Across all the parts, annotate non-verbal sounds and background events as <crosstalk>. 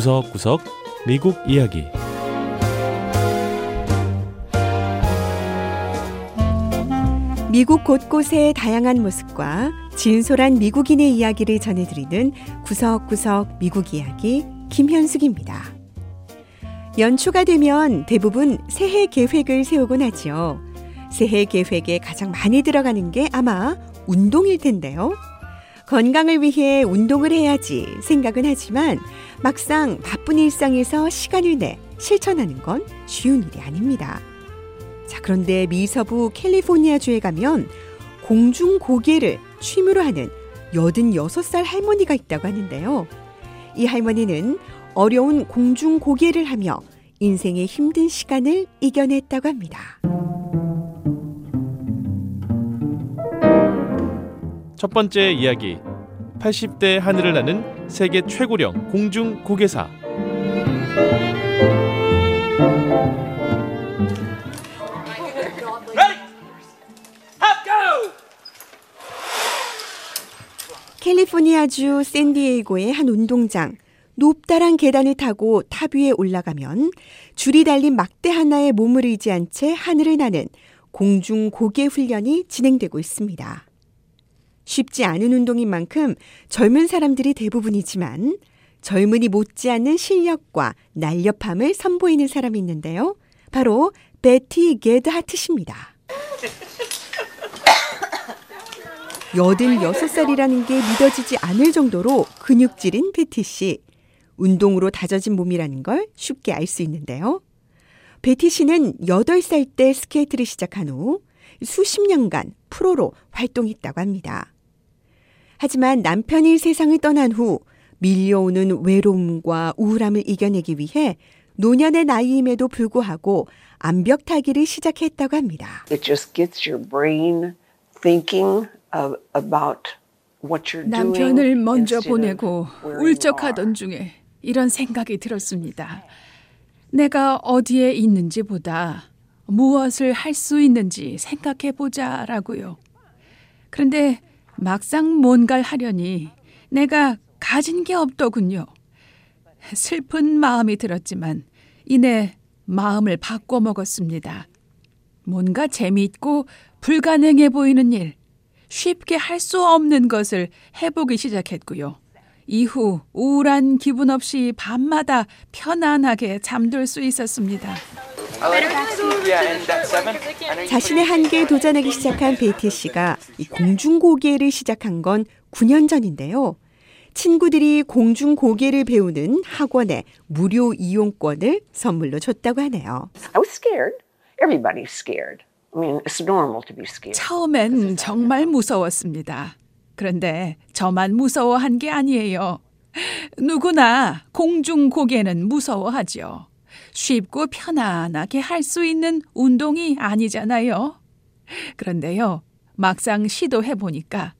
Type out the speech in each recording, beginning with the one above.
구석구석 미국 이야기 미국 곳곳의 다양한 모습과 진솔한 미국인의 이야기를 전해드리는 구석구석 미국 이야기 김현숙입니다. 연초가 되면 대부분 새해 계획을 세우곤 하지요. 새해 계획에 가장 많이 들어가는 게 아마 운동일 텐데요. 건강을 위해 운동을 해야지 생각은 하지만 막상 바쁜 일상에서 시간을 내 실천하는 건 쉬운 일이 아닙니다. 자, 그런데 미서부 캘리포니아주에 가면 공중 고개를 취미로 하는 86살 할머니가 있다고 하는데요. 이 할머니는 어려운 공중 고개를 하며 인생의 힘든 시간을 이겨냈다고 합니다. 첫 번째 이야기. 80대 하늘을 나는 세계 최고령 공중 곡예사. 캘리포니아주 샌디에이고의 한 운동장. 높다란 계단을 타고 탑 위에 올라가면 줄이 달린 막대 하나에 몸을 의지한 채 하늘을 나는 공중 곡예 훈련이 진행되고 있습니다. 쉽지 않은 운동인 만큼 젊은 사람들이 대부분이지만 젊은이 못지않은 실력과 날렵함을 선보이는 사람이 있는데요. 바로 베티 게드 하트십니다. 86살이라는 게 믿어지지 않을 정도로 근육질인 베티 씨. 운동으로 다져진 몸이라는 걸 쉽게 알 수 있는데요. 베티 씨는 8살 때 스케이트를 시작한 후 수십 년간 프로로 활동했다고 합니다. 하지만 남편이 세상을 떠난 후 밀려오는 외로움과 우울함을 이겨내기 위해 노년의 나이임에도 불구하고 암벽 타기를 시작했다고 합니다. It just gets your brain thinking of, about what you're doing. 남편을 먼저 보내고 울적하던. 중에 이런 생각이 들었습니다. 내가 어디에 있는지보다 무엇을 할 수 있는지 생각해 보자라고요. 그런데 막상 뭔가를 하려니 내가 가진 게 없더군요. 슬픈 마음이 들었지만 이내 마음을 바꿔 먹었습니다. 뭔가 재미있고 불가능해 보이는 일, 쉽게 할 수 없는 것을 해보기 시작했고요. 이후 우울한 기분 없이 밤마다 편안하게 잠들 수 있었습니다. 자신의 한계에 도전하기 시작한 베티 씨가 이 공중고개를 시작한 건 9년 전인데요. 친구들이 공중고개를 배우는 학원에 무료 이용권을 선물로 줬다고 하네요. I was scared. Everybody's scared. I mean, it's normal to be scared. 처음엔 정말 무서웠습니다. 그런데 저만 무서워한 게 아니에요. 누구나 공중곡예는 무서워하죠. 쉽고 편안하게 할 수 있는 운동이 아니잖아요. 그런데요, 막상 시도해 보니까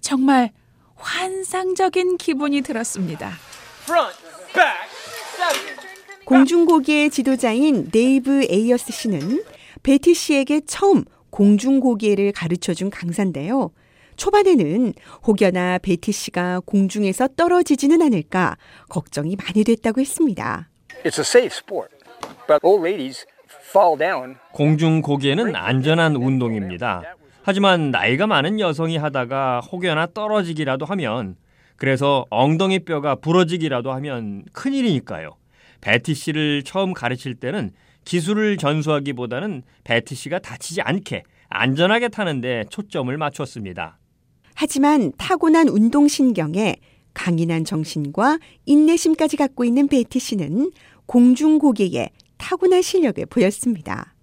정말 환상적인 기분이 들었습니다. 공중곡예의 지도자인 데이브 에이어스 씨는 베티 씨에게 처음 공중곡예를 가르쳐 준 강사인데요. 초반에는 혹여나 베티 씨가 공중에서 떨어지지는 않을까 걱정이 많이 됐다고 했습니다. It's a safe sport, but old ladies fall down. 공중곡예는 안전한 운동입니다. 하지만 나이가 많은 여성이 하다가 혹여나 떨어지기라도 하면 그래서 엉덩이 뼈가 부러지기라도 하면 큰일이니까요. 베티 씨를 처음 가르칠 때는 기술을 전수하기보다는 베티 씨가 다치지 않게 안전하게 타는데 초점을 맞췄습니다. 하지만 타고난 운동신경에 강인한 정신과 인내심까지 갖고 있는 베티 씨는 공중곡예에 타고난 실력을 보였습니다.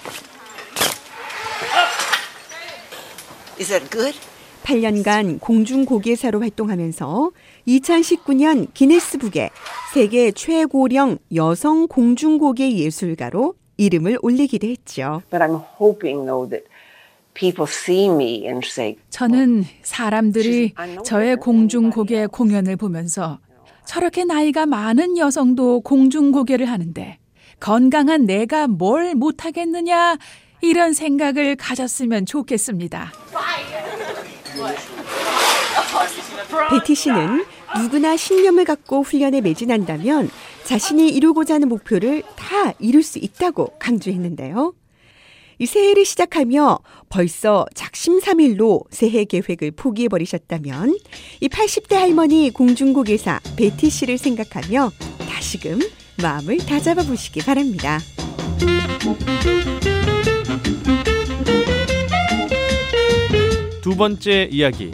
Is that good? 8년간 공중곡예사로 활동하면서 2019년 기네스북에 세계 최고령 여성 공중고개 예술가로 이름을 올리기도 했죠. But I'm hoping though that 저는 사람들이 저의 공중 고개 공연을 보면서 저렇게 나이가 많은 여성도 공중 고개를 하는데 건강한 내가 뭘 못하겠느냐 이런 생각을 가졌으면 좋겠습니다. <laughs> 베티 씨는 누구나 신념을 갖고 훈련에 매진한다면 자신이 이루고자 하는 목표를 다 이룰 수 있다고 강조했는데요. 이 새해를 시작하며 벌써 작심삼일로 새해 계획을 포기해 버리셨다면 이 80대 할머니 공중곡예사 베티 씨를 생각하며 다시금 마음을 다잡아 보시기 바랍니다. 두 번째 이야기.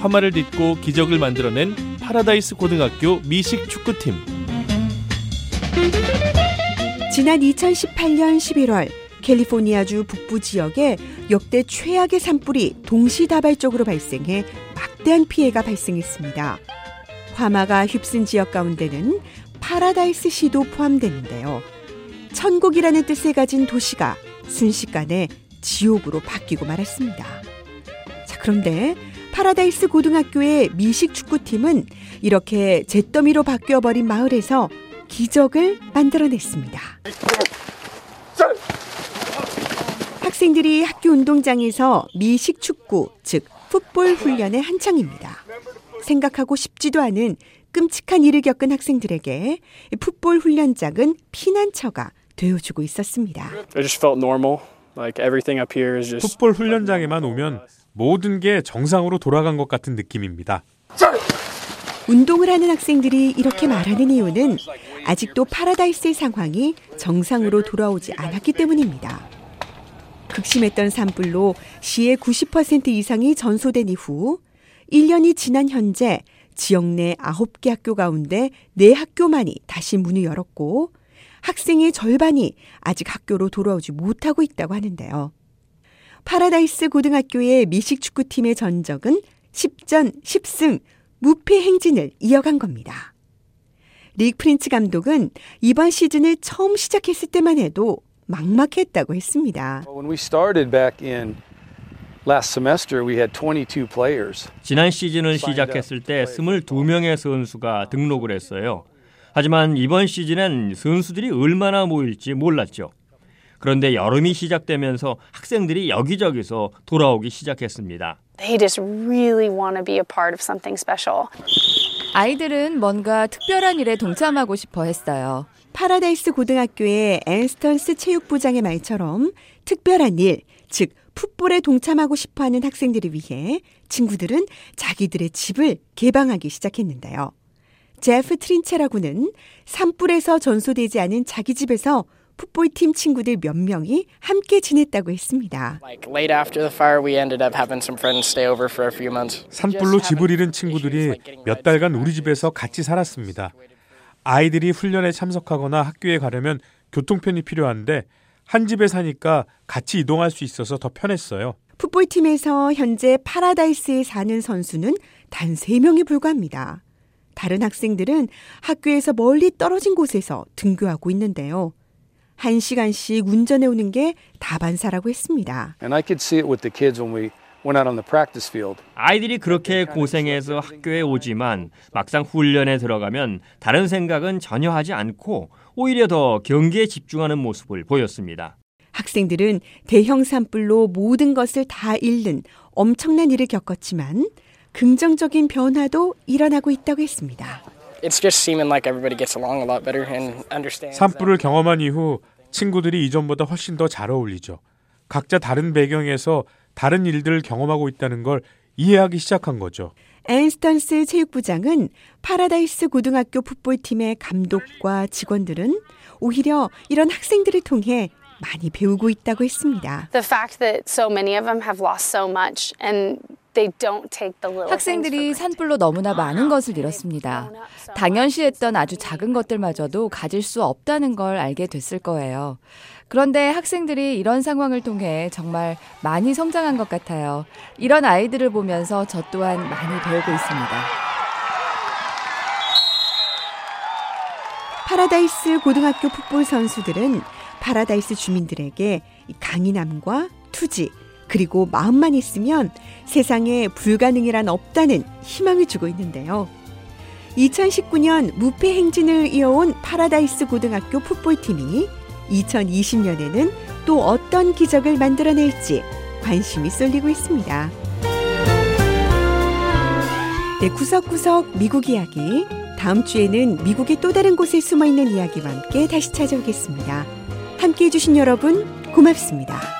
화마를 딛고 기적을 만들어낸 파라다이스 고등학교 미식 축구팀. 지난 2018년 11월 캘리포니아주 북부 지역에 역대 최악의 산불이 동시다발적으로 발생해 막대한 피해가 발생했습니다. 화마가 휩쓴 지역 가운데는 파라다이스 시도 포함되는데요. 천국이라는 뜻을 가진 도시가 순식간에 지옥으로 바뀌고 말았습니다. 자, 그런데 파라다이스 고등학교의 미식 축구팀은 이렇게 잿더미로 바뀌어버린 마을에서 기적을 만들어냈습니다. 학생들이 학교 운동장에서 미식 축구, 즉 풋볼 훈련에 한창입니다. 생각하고 싶지도 않은 끔찍한 일을 겪은 학생들에게 풋볼 훈련장은 피난처가 되어주고 있었습니다. I just felt normal. Like everything up here is just 풋볼 훈련장에만 오면 모든 게 정상으로 돌아간 것 같은 느낌입니다. 운동을 하는 학생들이 이렇게 말하는 이유는 아직도 파라다이스의 상황이 정상으로 돌아오지 않았기 때문입니다. 극심했던 산불로 시의 90% 이상이 전소된 이후 1년이 지난 현재 지역 내 9개 학교 가운데 4학교만이 다시 문을 열었고 학생의 절반이 아직 학교로 돌아오지 못하고 있다고 하는데요. 파라다이스 고등학교의 미식 축구팀의 전적은 10전 10승 무패 행진을 이어간 겁니다. 릭 프린츠 감독은 이번 시즌을 처음 시작했을 때만 해도 막막했다고 했습니다. When we started back in last semester, we had 22 players. 지난 시즌을 시작했을 때 22명의 선수가 등록을 했어요. 하지만 이번 시즌엔 선수들이 얼마나 모일지 몰랐죠. 그런데 여름이 시작되면서 학생들이 여기저기서 돌아오기 시작했습니다. They just really want to be a part of something special. 아이들은 뭔가 특별한 일에 동참하고 싶어 했어요. 파라다이스 고등학교의 앤스턴스 체육부장의 말처럼 특별한 일, 즉 풋볼에 동참하고 싶어하는 학생들을 위해 친구들은 자기들의 집을 개방하기 시작했는데요. 제프 트린체라고는 산불에서 전소되지 않은 자기 집에서 풋볼팀 친구들 몇 명이 함께 지냈다고 했습니다. 산불로 집을 잃은 친구들이 몇 달간 우리 집에서 같이 살았습니다. 아이들이 훈련에 참석하거나 학교에 가려면 교통편이 필요한데 한 집에 사니까 같이 이동할 수 있어서 더 편했어요. 풋볼 팀에서 현재 파라다이스에 사는 선수는 단 3명에 불과합니다. 다른 학생들은 학교에서 멀리 떨어진 곳에서 등교하고 있는데요. 한 시간씩 운전해 오는 게 다반사라고 했습니다. And I could see it with the kids when we went out on the practice field. 아이들이 그렇게 고생해서 학교에 오지만 막상 훈련에 들어가면 다른 생각은 전혀 하지 않고 오히려 더 경기에 집중하는 모습을 보였습니다. 학생들은 대형 산불로 모든 것을 다 잃는 엄청난 일을 겪었지만 긍정적인 변화도 일어나고 있다고 했습니다. It's just seeming like everybody gets along a lot better and understands. 산불을 경험한 이후 친구들이 이전보다 훨씬 더 잘 어울리죠. 각자 다른 배경에서 다른 일들을 경험하고 있다는 걸 이해하기 시작한 거죠. 앤스턴스 체육부장은 파라다이스 고등학교 풋볼팀의 감독과 직원들은 오히려 이런 학생들을 통해 많이 배우고 있다고 했습니다. The fact that so many of them have lost so much and they don't take the little 학생들이 산불로 너무나 많은 것을 잃었습니다. 당연시했던 아주 작은 것들마저도 가질 수 없다는 걸 알게 됐을 거예요. 그런데 학생들이 이런 상황을 통해 정말 많이 성장한 것 같아요. 이런 아이들을 보면서 저 또한 많이 배우고 있습니다. 파라다이스 고등학교 풋볼 선수들은 파라다이스 주민들에게 강인함과 투지 그리고 마음만 있으면 세상에 불가능이란 없다는 희망을 주고 있는데요. 2019년 무패 행진을 이어온 파라다이스 고등학교 풋볼팀이 2020년에는 또 어떤 기적을 만들어낼지 관심이 쏠리고 있습니다. 네, 구석구석 미국 이야기 다음 주에는 미국의 또 다른 곳에 숨어 있는 이야기와 함께 다시 찾아오겠습니다. 함께 해주신 여러분, 고맙습니다.